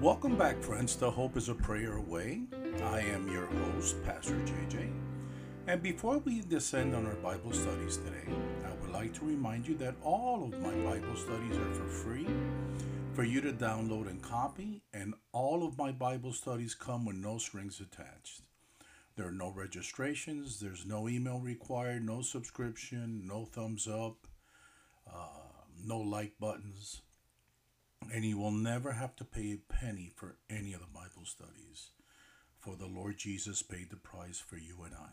Welcome back, friends, to Hope is a Prayer Away. I am your host, Pastor JJ. And before we descend on our Bible studies today, I would like to remind you that all of my Bible studies are for free for you to download and copy, and all of my Bible studies come with no strings attached. There are no registrations, there's no email required, no subscription, no thumbs up, uh, no like buttons and you will never have to pay a penny for any of the Bible studies, for the Lord Jesus paid the price for you and I.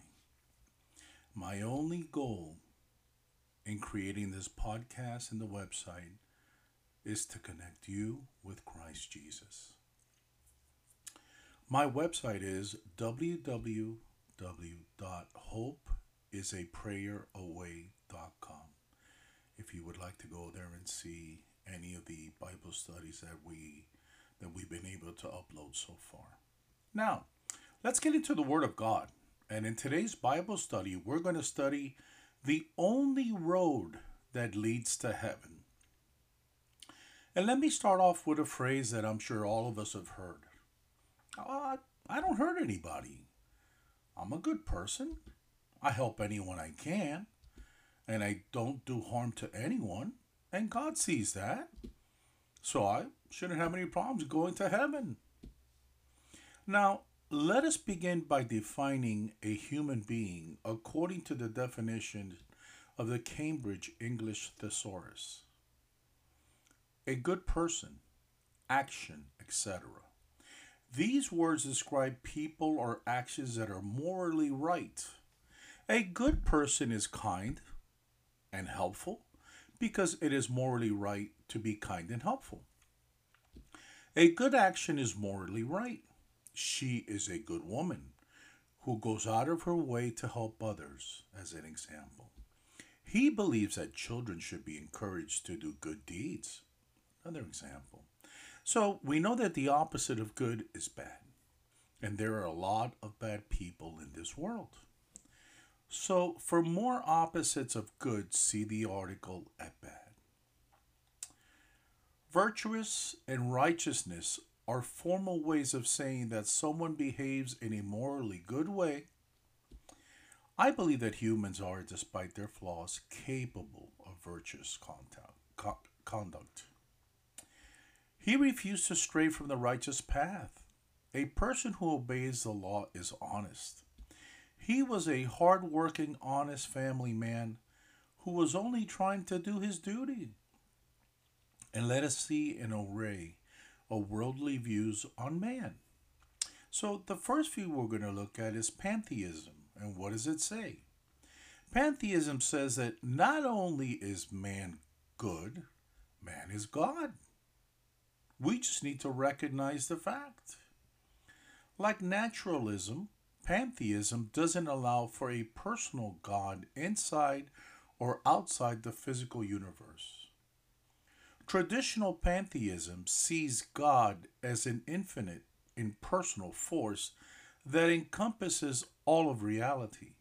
My only goal in creating this podcast and the website is to connect you with Christ Jesus. My website is www.hopeisaprayeraway.com. If you would like to go there and see the Bible studies that we that we've been able to upload so far. Now, let's get into the Word of God. And in today's Bible study, we're going to study the only road that leads to heaven. And let me start off with a phrase that I'm sure all of us have heard. Uh, I don't hurt anybody. I'm a good person. I help anyone I can. And I don't do harm to anyone. And God sees that. So I shouldn't have any problems going to heaven. Now, let us begin by defining a human being according to the definition of the Cambridge English Thesaurus a good person, action, etc. These words describe people or actions that are morally right. A good person is kind and helpful, because it is morally right to be kind and helpful. A good action is morally right. She is a good woman who goes out of her way to help others, as an example. He believes that children should be encouraged to do good deeds. Another example. So we know that the opposite of good is bad. And there are a lot of bad people in this world. So, for more opposites of good, see the article at bad. Virtuous and righteousness are formal ways of saying that someone behaves in a morally good way. I believe that humans are, despite their flaws, capable of virtuous conduct. He refused to stray from the righteous path. A person who obeys the law is honest. He was a hard-working, honest family man who was only trying to do his duty. And let us see an array of worldly views on man. So the first view we're going to look at is pantheism. And what does it say? Pantheism says that not only is man good, man is God. We just need to recognize the fact. Like naturalism, Pantheism doesn't allow for a personal God inside or outside the physical universe. Traditional pantheism sees God as an infinite, impersonal force that encompasses all of reality.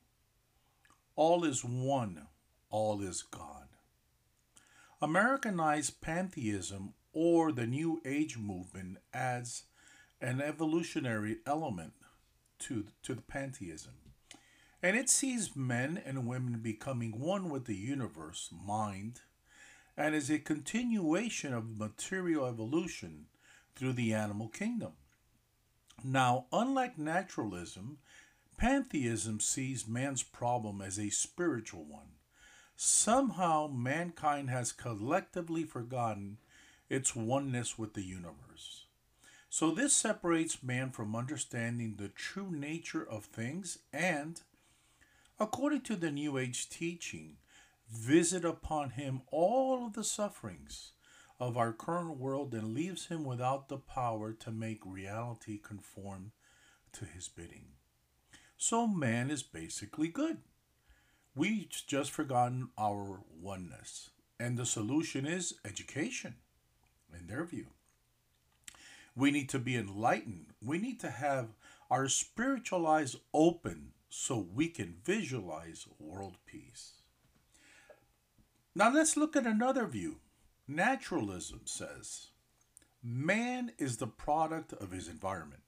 All is one, all is God. Americanized pantheism or the New Age movement adds an evolutionary element to, to the pantheism. And it sees men and women becoming one with the universe, mind, and is a continuation of material evolution through the animal kingdom. Now, unlike naturalism, pantheism sees man's problem as a spiritual one. Somehow, mankind has collectively forgotten its oneness with the universe. So this separates man from understanding the true nature of things and, according to the New Age teaching, visit upon him all of the sufferings of our current world and leaves him without the power to make reality conform to his bidding. So man is basically good. We've just forgotten our oneness. And the solution is education, in their view. We need to be enlightened. We need to have our spiritual eyes open so we can visualize world peace. Now let's look at another view. Naturalism says man is the product of his environment.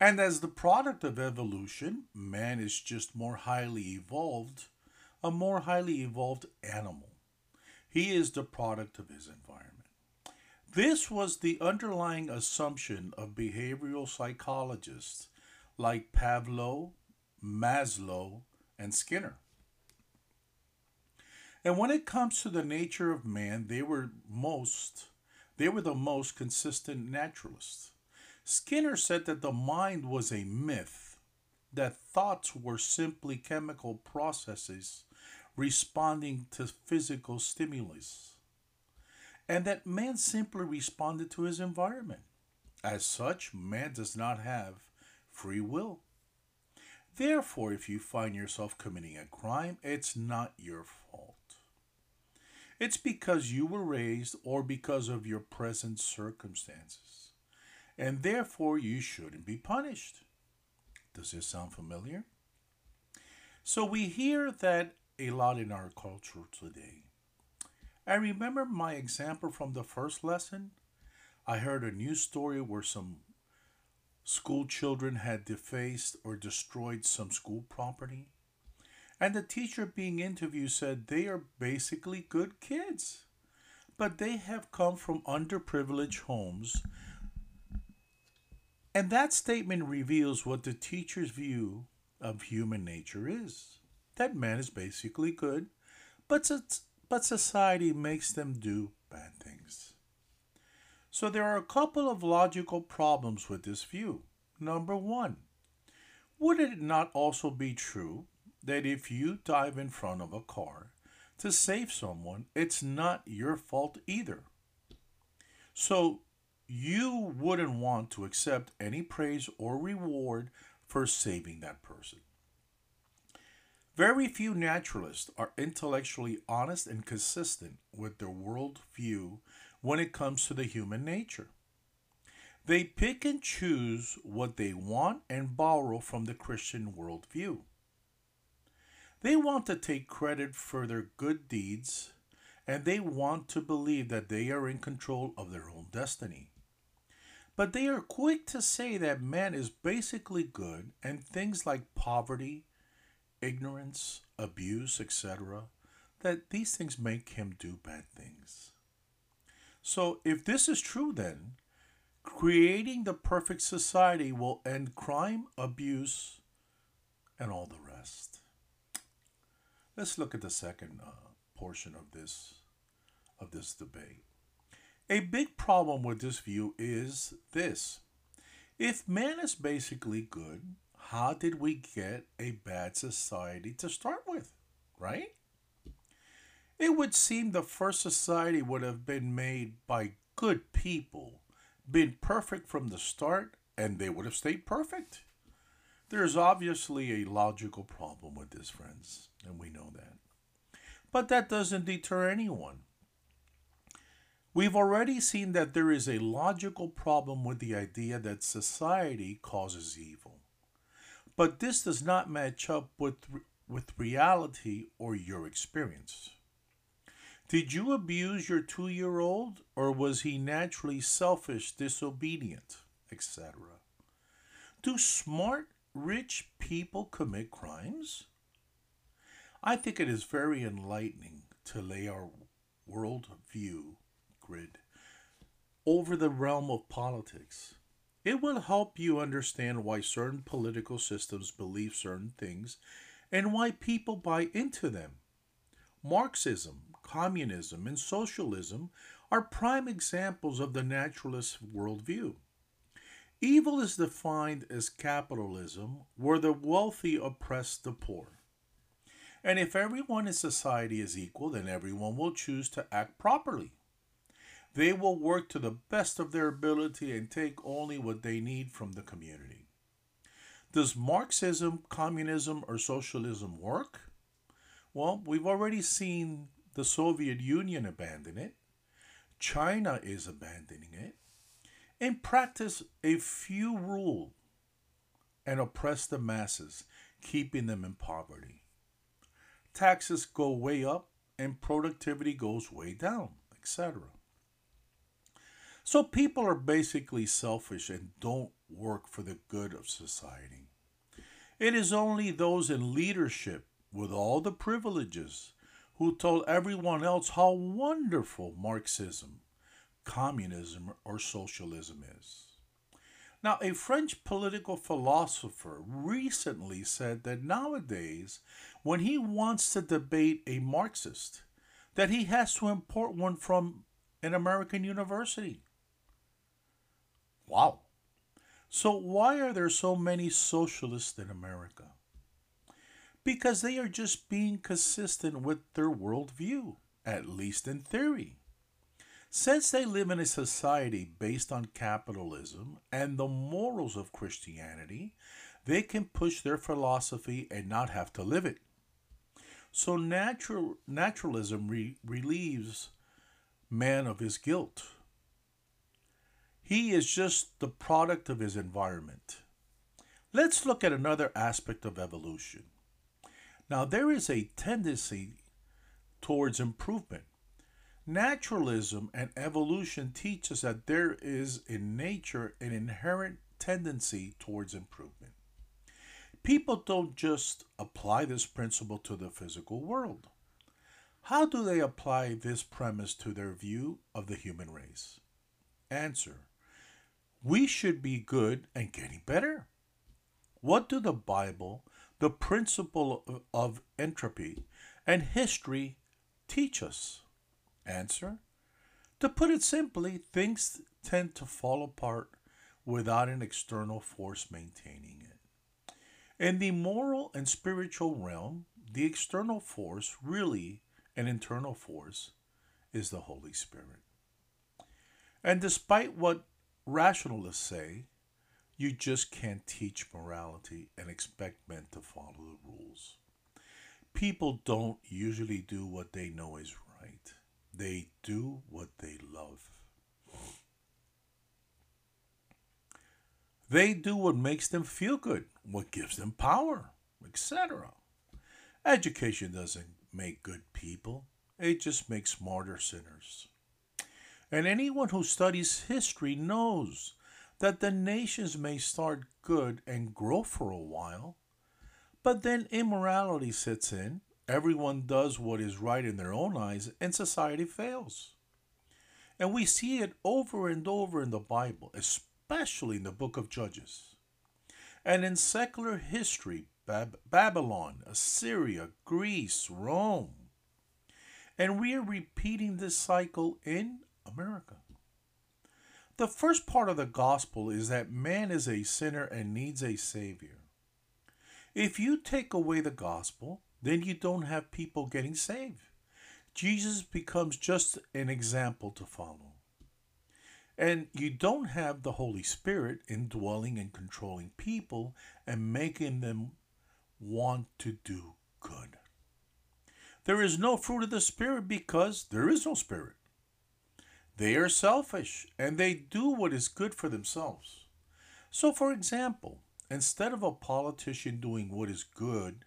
And as the product of evolution, man is just more highly evolved, a more highly evolved animal. He is the product of his environment. This was the underlying assumption of behavioral psychologists like Pavlov, Maslow, and Skinner. And when it comes to the nature of man, they were most they were the most consistent naturalists. Skinner said that the mind was a myth, that thoughts were simply chemical processes responding to physical stimulus, and that man simply responded to his environment. As such, man does not have free will. Therefore, if you find yourself committing a crime, it's not your fault. It's because you were raised or because of your present circumstances. And therefore, you shouldn't be punished. Does this sound familiar? So, we hear that a lot in our culture today. I remember my example from the first lesson. I heard a news story where some school children had defaced or destroyed some school property. And the teacher being interviewed said they are basically good kids, but they have come from underprivileged homes. And that statement reveals what the teacher's view of human nature is that man is basically good, but, but society makes them do bad things. So there are a couple of logical problems with this view. Number one, would it not also be true that if you dive in front of a car to save someone, it's not your fault either? So you wouldn't want to accept any praise or reward for saving that person. Very few naturalists are intellectually honest and consistent with their worldview when it comes to the human nature. They pick and choose what they want and borrow from the Christian worldview. They want to take credit for their good deeds and they want to believe that they are in control of their own destiny. But they are quick to say that man is basically good and things like poverty, ignorance, abuse, etc., that these things make him do bad things. So, if this is true, then creating the perfect society will end crime, abuse, and all the rest. Let's look at the second uh, portion of this of this debate. A big problem with this view is this. If man is basically good, how did we get a bad society to start with, right? It would seem the first society would have been made by good people, been perfect from the start, and they would have stayed perfect. There's obviously a logical problem with this, friends, and we know that. But that doesn't deter anyone. We've already seen that there is a logical problem with the idea that society causes evil. But this does not match up with, with reality or your experience. Did you abuse your two year old, or was he naturally selfish, disobedient, etc.? Do smart, rich people commit crimes? I think it is very enlightening to lay our world view grid over the realm of politics. It will help you understand why certain political systems believe certain things and why people buy into them. Marxism, communism, and socialism are prime examples of the naturalist worldview. Evil is defined as capitalism, where the wealthy oppress the poor. And if everyone in society is equal, then everyone will choose to act properly. They will work to the best of their ability and take only what they need from the community. Does Marxism, communism, or socialism work? Well, we've already seen the Soviet Union abandon it. China is abandoning it. In practice, a few rule and oppress the masses, keeping them in poverty. Taxes go way up and productivity goes way down, etc. So people are basically selfish and don't work for the good of society. It is only those in leadership with all the privileges who told everyone else how wonderful Marxism, communism, or socialism is. Now, a French political philosopher recently said that nowadays, when he wants to debate a Marxist, that he has to import one from an American university. Wow. So, why are there so many socialists in America? Because they are just being consistent with their worldview, at least in theory. Since they live in a society based on capitalism and the morals of Christianity, they can push their philosophy and not have to live it. So natural naturalism re- relieves man of his guilt. He is just the product of his environment. Let's look at another aspect of evolution. Now, there is a tendency towards improvement. Naturalism and evolution teach us that there is in nature an inherent tendency towards improvement. People don't just apply this principle to the physical world. How do they apply this premise to their view of the human race? Answer We should be good and getting better. What do the Bible, the principle of entropy, and history teach us? Answer To put it simply, things tend to fall apart without an external force maintaining it. In the moral and spiritual realm, the external force, really an internal force, is the Holy Spirit. And despite what rationalists say, you just can't teach morality and expect men to follow the rules. People don't usually do what they know is right. They do what they love. They do what makes them feel good, what gives them power, etc. Education doesn't make good people, it just makes smarter sinners. And anyone who studies history knows that the nations may start good and grow for a while, but then immorality sets in Everyone does what is right in their own eyes, and society fails. And we see it over and over in the Bible, especially in the book of Judges. And in secular history, Bab- Babylon, Assyria, Greece, Rome. And we are repeating this cycle in America. The first part of the gospel is that man is a sinner and needs a savior. If you take away the gospel, then you don't have people getting saved. Jesus becomes just an example to follow. And you don't have the Holy Spirit indwelling and controlling people and making them want to do good. There is no fruit of the Spirit because there is no Spirit. They are selfish and they do what is good for themselves. So, for example, instead of a politician doing what is good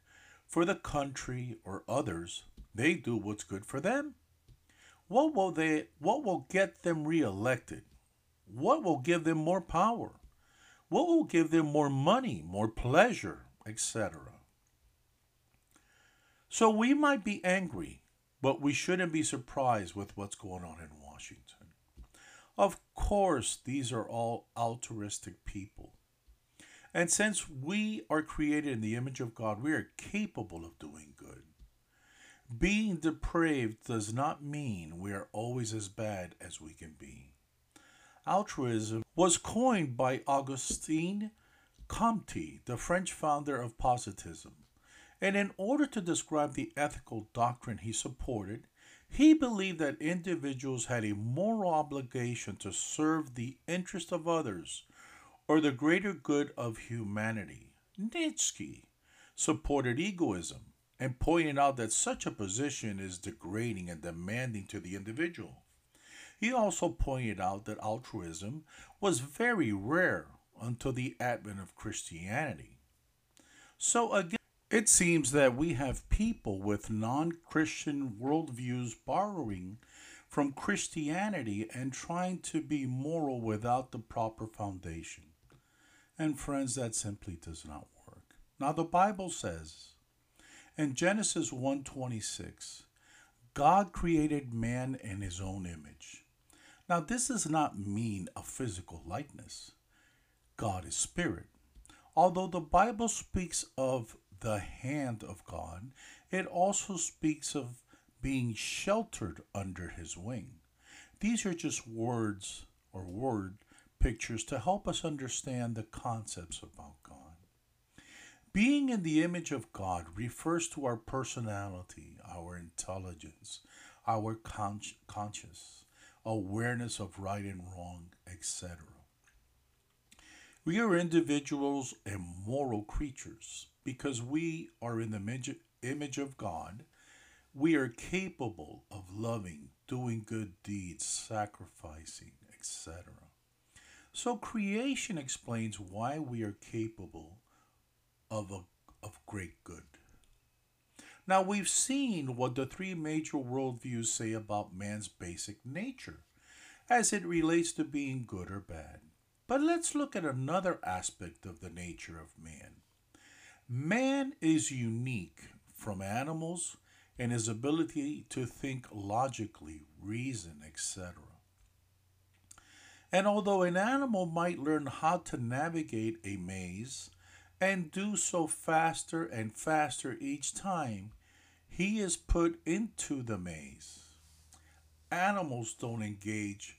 for the country or others, they do what's good for them. What will they what will get them reelected? What will give them more power? What will give them more money, more pleasure, etc. So we might be angry, but we shouldn't be surprised with what's going on in. Of course, these are all altruistic people. And since we are created in the image of God, we are capable of doing good. Being depraved does not mean we are always as bad as we can be. Altruism was coined by Augustine Comte, the French founder of Positivism. And in order to describe the ethical doctrine he supported, he believed that individuals had a moral obligation to serve the interest of others or the greater good of humanity. Nietzsche supported egoism and pointed out that such a position is degrading and demanding to the individual. He also pointed out that altruism was very rare until the advent of Christianity. So again, it seems that we have people with non Christian worldviews borrowing from Christianity and trying to be moral without the proper foundation. And friends, that simply does not work. Now the Bible says in Genesis 1:26, God created man in his own image. Now this does not mean a physical likeness. God is spirit. Although the Bible speaks of the hand of God, it also speaks of being sheltered under his wing. These are just words or word pictures to help us understand the concepts about God. Being in the image of God refers to our personality, our intelligence, our con- conscious awareness of right and wrong, etc. We are individuals and moral creatures because we are in the image of God we are capable of loving, doing good deeds, sacrificing, etc. So creation explains why we are capable of, a, of great good. Now we've seen what the three major worldviews say about man's basic nature as it relates to being good or bad. But let's look at another aspect of the nature of man. Man is unique from animals in his ability to think logically, reason, etc. And although an animal might learn how to navigate a maze and do so faster and faster each time, he is put into the maze. Animals don't engage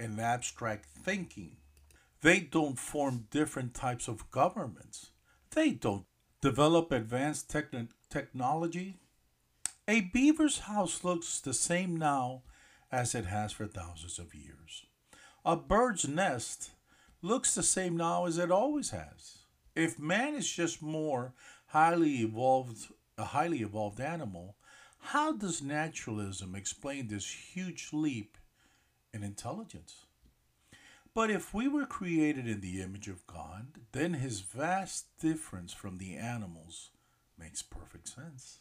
in abstract thinking. They don't form different types of governments. They don't develop advanced techn- technology a beaver's house looks the same now as it has for thousands of years. A bird's nest looks the same now as it always has. If man is just more highly evolved, a highly evolved animal, how does naturalism explain this huge leap in intelligence? But if we were created in the image of God, then his vast difference from the animals makes perfect sense.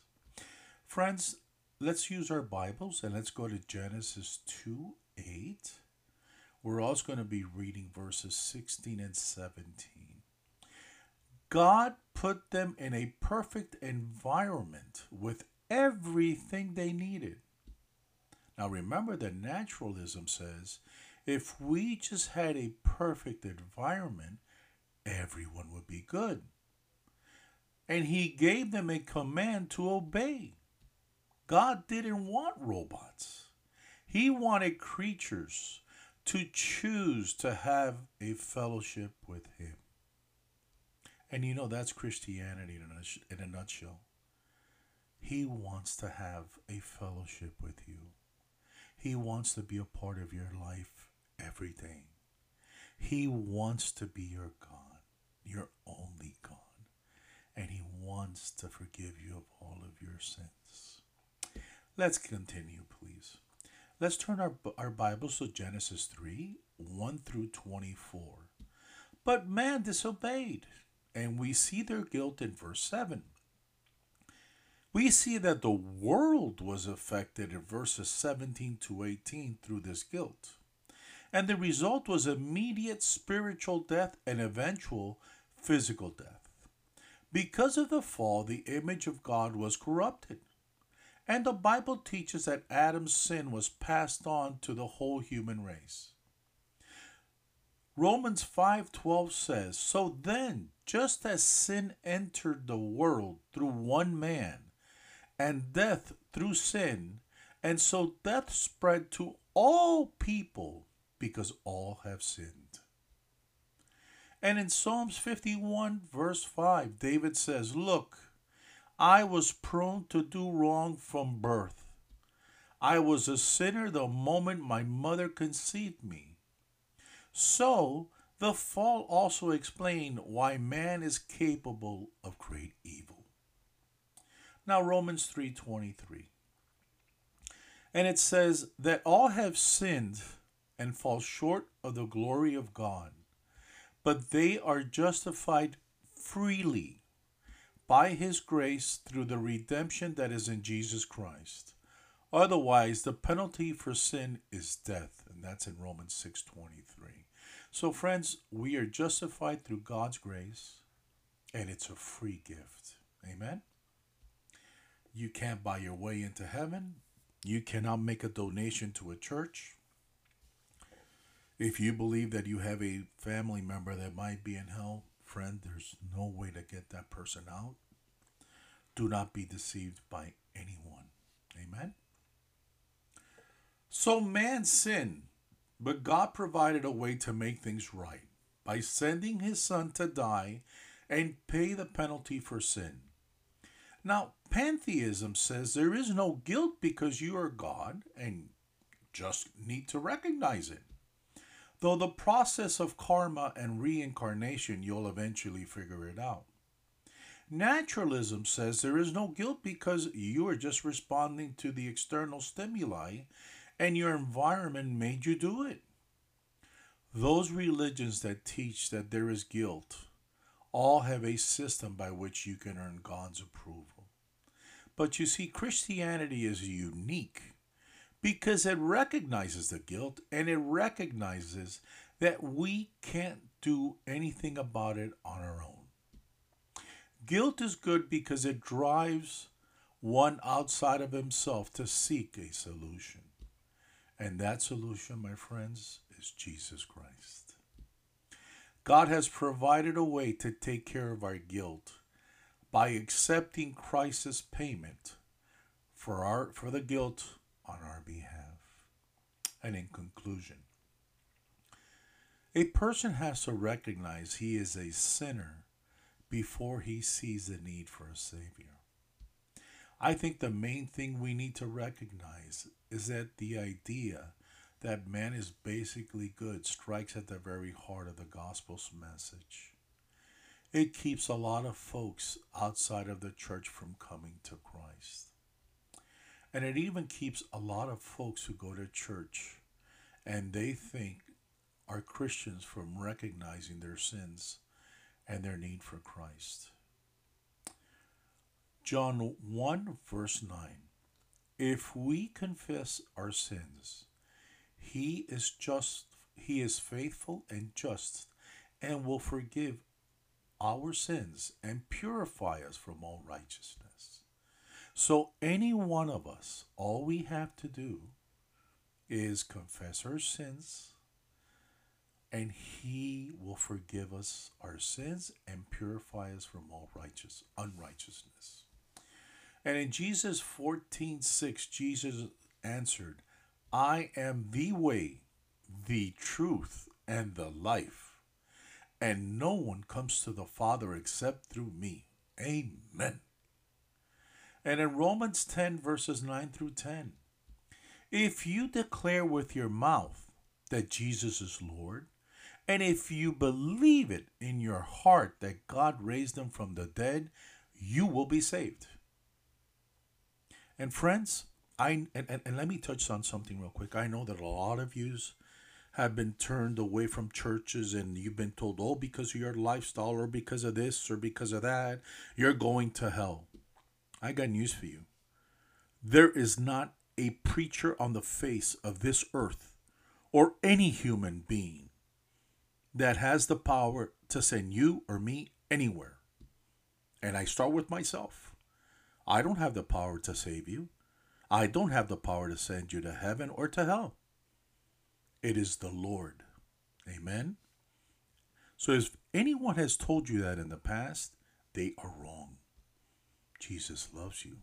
Friends, let's use our Bibles and let's go to Genesis 2 8. We're also going to be reading verses 16 and 17. God put them in a perfect environment with everything they needed. Now remember that naturalism says if we just had a perfect environment, everyone would be good. And he gave them a command to obey. God didn't want robots. He wanted creatures to choose to have a fellowship with Him. And you know, that's Christianity in a nutshell. He wants to have a fellowship with you. He wants to be a part of your life every day. He wants to be your God, your only God. And He wants to forgive you of all of your sins. Let's continue, please. Let's turn our, our Bibles to Genesis 3 1 through 24. But man disobeyed, and we see their guilt in verse 7. We see that the world was affected in verses 17 to 18 through this guilt. And the result was immediate spiritual death and eventual physical death. Because of the fall, the image of God was corrupted. And the Bible teaches that Adam's sin was passed on to the whole human race. Romans 5:12 says, "So then, just as sin entered the world through one man, and death through sin, and so death spread to all people because all have sinned." And in Psalms 51 verse 5, David says, "Look, I was prone to do wrong from birth. I was a sinner the moment my mother conceived me. So, the fall also explained why man is capable of great evil. Now Romans 3:23. And it says that all have sinned and fall short of the glory of God, but they are justified freely by his grace through the redemption that is in Jesus Christ, Otherwise, the penalty for sin is death, and that's in Romans 6:23. So friends, we are justified through God's grace, and it's a free gift. Amen. You can't buy your way into heaven. You cannot make a donation to a church. If you believe that you have a family member that might be in hell, friend, there's no way to get that person out. Do not be deceived by anyone. Amen. So man sinned, but God provided a way to make things right by sending his son to die and pay the penalty for sin. Now, pantheism says there is no guilt because you are God and just need to recognize it. Though the process of karma and reincarnation, you'll eventually figure it out. Naturalism says there is no guilt because you are just responding to the external stimuli and your environment made you do it. Those religions that teach that there is guilt all have a system by which you can earn God's approval. But you see, Christianity is unique because it recognizes the guilt and it recognizes that we can't do anything about it on our own. Guilt is good because it drives one outside of himself to seek a solution. And that solution, my friends, is Jesus Christ. God has provided a way to take care of our guilt by accepting Christ's payment for our for the guilt on our behalf. And in conclusion, a person has to recognize he is a sinner before he sees the need for a savior. I think the main thing we need to recognize is that the idea that man is basically good strikes at the very heart of the gospel's message. It keeps a lot of folks outside of the church from coming to Christ. And it even keeps a lot of folks who go to church and they think are Christians from recognizing their sins and their need for Christ. John 1, verse 9. If we confess our sins, he is just, he is faithful and just, and will forgive our sins and purify us from all righteousness. So, any one of us, all we have to do is confess our sins, and He will forgive us our sins and purify us from all righteous unrighteousness. And in Jesus 14 6, Jesus answered, I am the way, the truth, and the life. And no one comes to the Father except through me. Amen. And in Romans 10, verses 9 through 10, if you declare with your mouth that Jesus is Lord, and if you believe it in your heart that God raised him from the dead, you will be saved. And friends, I and, and, and let me touch on something real quick. I know that a lot of yous have been turned away from churches and you've been told, oh, because of your lifestyle or because of this or because of that, you're going to hell. I got news for you. There is not a preacher on the face of this earth or any human being that has the power to send you or me anywhere. And I start with myself. I don't have the power to save you. I don't have the power to send you to heaven or to hell. It is the Lord. Amen. So if anyone has told you that in the past, they are wrong. Jesus loves you.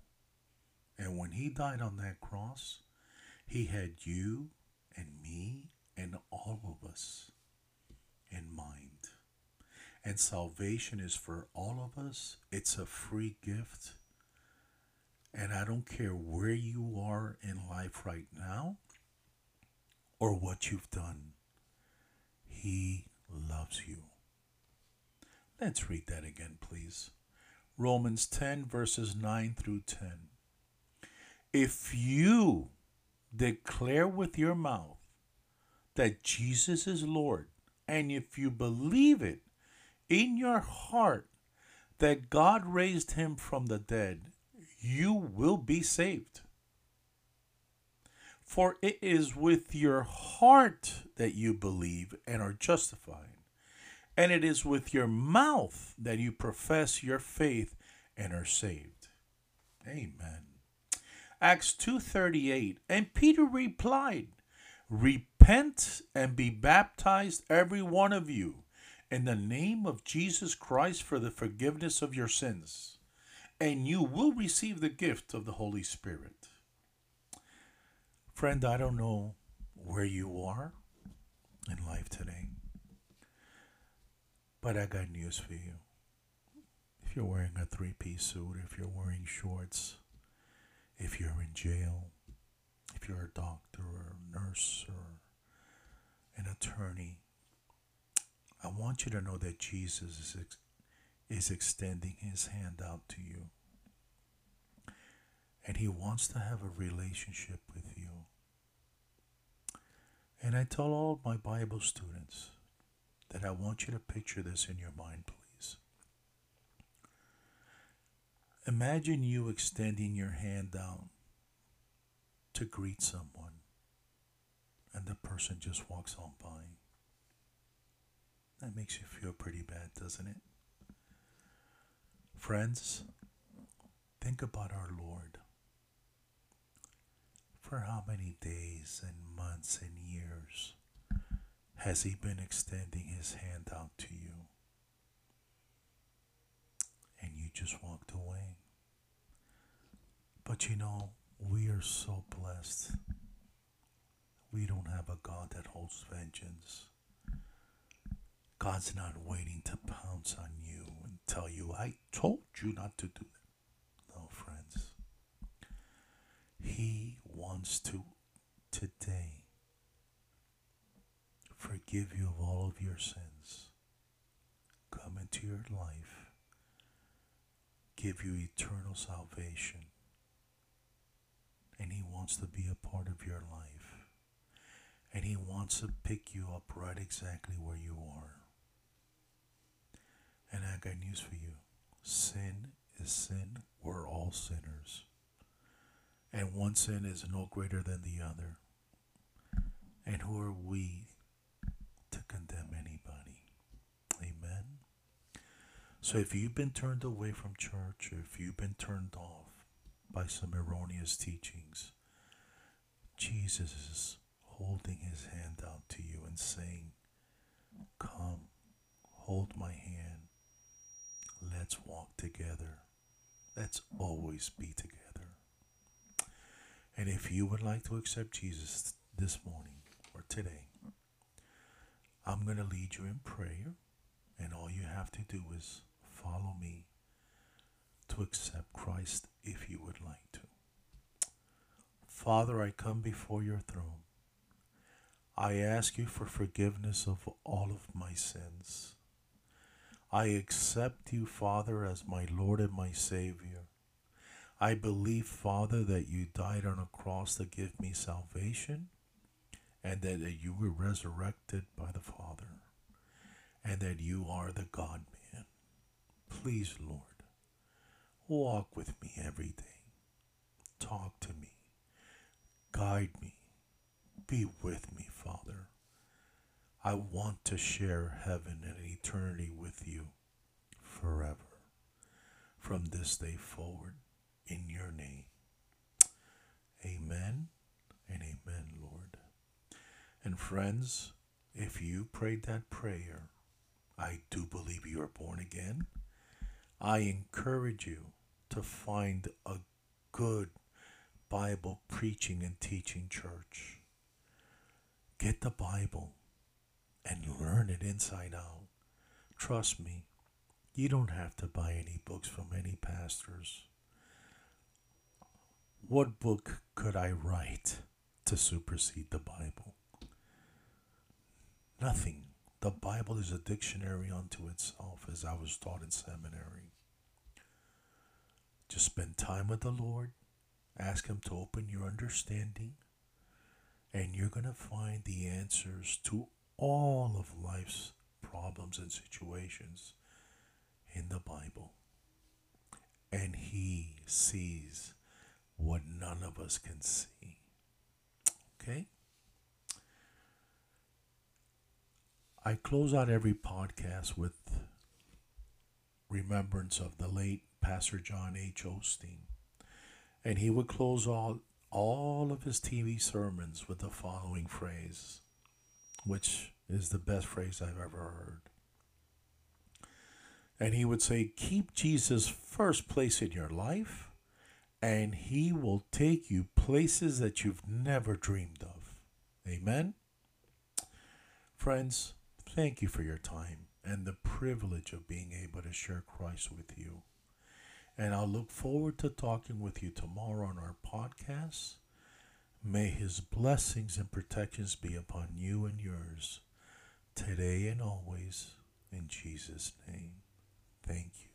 And when he died on that cross, he had you and me and all of us in mind. And salvation is for all of us. It's a free gift. And I don't care where you are in life right now or what you've done. He loves you. Let's read that again, please. Romans 10, verses 9 through 10. If you declare with your mouth that Jesus is Lord, and if you believe it in your heart that God raised him from the dead, you will be saved. For it is with your heart that you believe and are justified, and it is with your mouth that you profess your faith and are saved. Amen. Acts 2:38 And Peter replied, Repent and be baptized every one of you in the name of Jesus Christ for the forgiveness of your sins, and you will receive the gift of the Holy Spirit. Friend, I don't know where you are in life today, but I got news for you. If you're wearing a three piece suit, if you're wearing shorts, if you're in jail, if you're a doctor or a nurse or an attorney, I want you to know that Jesus is, ex- is extending his hand out to you. And he wants to have a relationship with you. And I tell all my Bible students that I want you to picture this in your mind, please. Imagine you extending your hand out to greet someone, and the person just walks on by. That makes you feel pretty bad, doesn't it? Friends, think about our Lord. For how many days and months and years has He been extending His hand out to you? And you just walked away. But you know, we are so blessed. We don't have a God that holds vengeance. God's not waiting to pounce on you and tell you, I told you not to do that. No, friends. He wants to today forgive you of all of your sins, come into your life, give you eternal salvation, and He wants to be a part of your life. And He wants to pick you up right exactly where you are. And I got news for you sin is sin. We're all sinners. And one sin is no greater than the other. And who are we condemn anybody? Amen. So if you've been turned away from church, or if you've been turned off by some erroneous teachings, Jesus is holding his hand out to you and saying, Come, hold my hand Let's walk together. Let's always be together. And if you would like to accept Jesus this morning or today, I'm going to lead you in prayer. And all you have to do is follow me to accept Christ if you would like to. Father, I come before your throne. I ask you for forgiveness of all of my sins. I accept you, Father, as my Lord and my Savior. I believe, Father, that you died on a cross to give me salvation and that you were resurrected by the Father and that you are the God man. Please, Lord, walk with me every day. Talk to me. Guide me. Be with me, Father. I want to share heaven and eternity with you forever from this day forward in your name. Amen and amen, Lord. And friends, if you prayed that prayer, I do believe you are born again. I encourage you to find a good Bible preaching and teaching church. Get the Bible and learn it inside out. Trust me, you don't have to buy any books from any pastors. What book could I write to supersede the Bible? Nothing. The Bible is a dictionary unto itself, as I was taught in seminary. Just spend time with the Lord, ask Him to open your understanding, and you're going to find the answers to all of life's problems and situations in the Bible. And He sees what none of us can see. I close out every podcast with remembrance of the late Pastor John H. Osteen. And he would close all, all of his TV sermons with the following phrase, which is the best phrase I've ever heard. And he would say, Keep Jesus first place in your life, and he will take you places that you've never dreamed of. Amen? Friends, Thank you for your time and the privilege of being able to share Christ with you. And I'll look forward to talking with you tomorrow on our podcast. May his blessings and protections be upon you and yours today and always. In Jesus' name, thank you.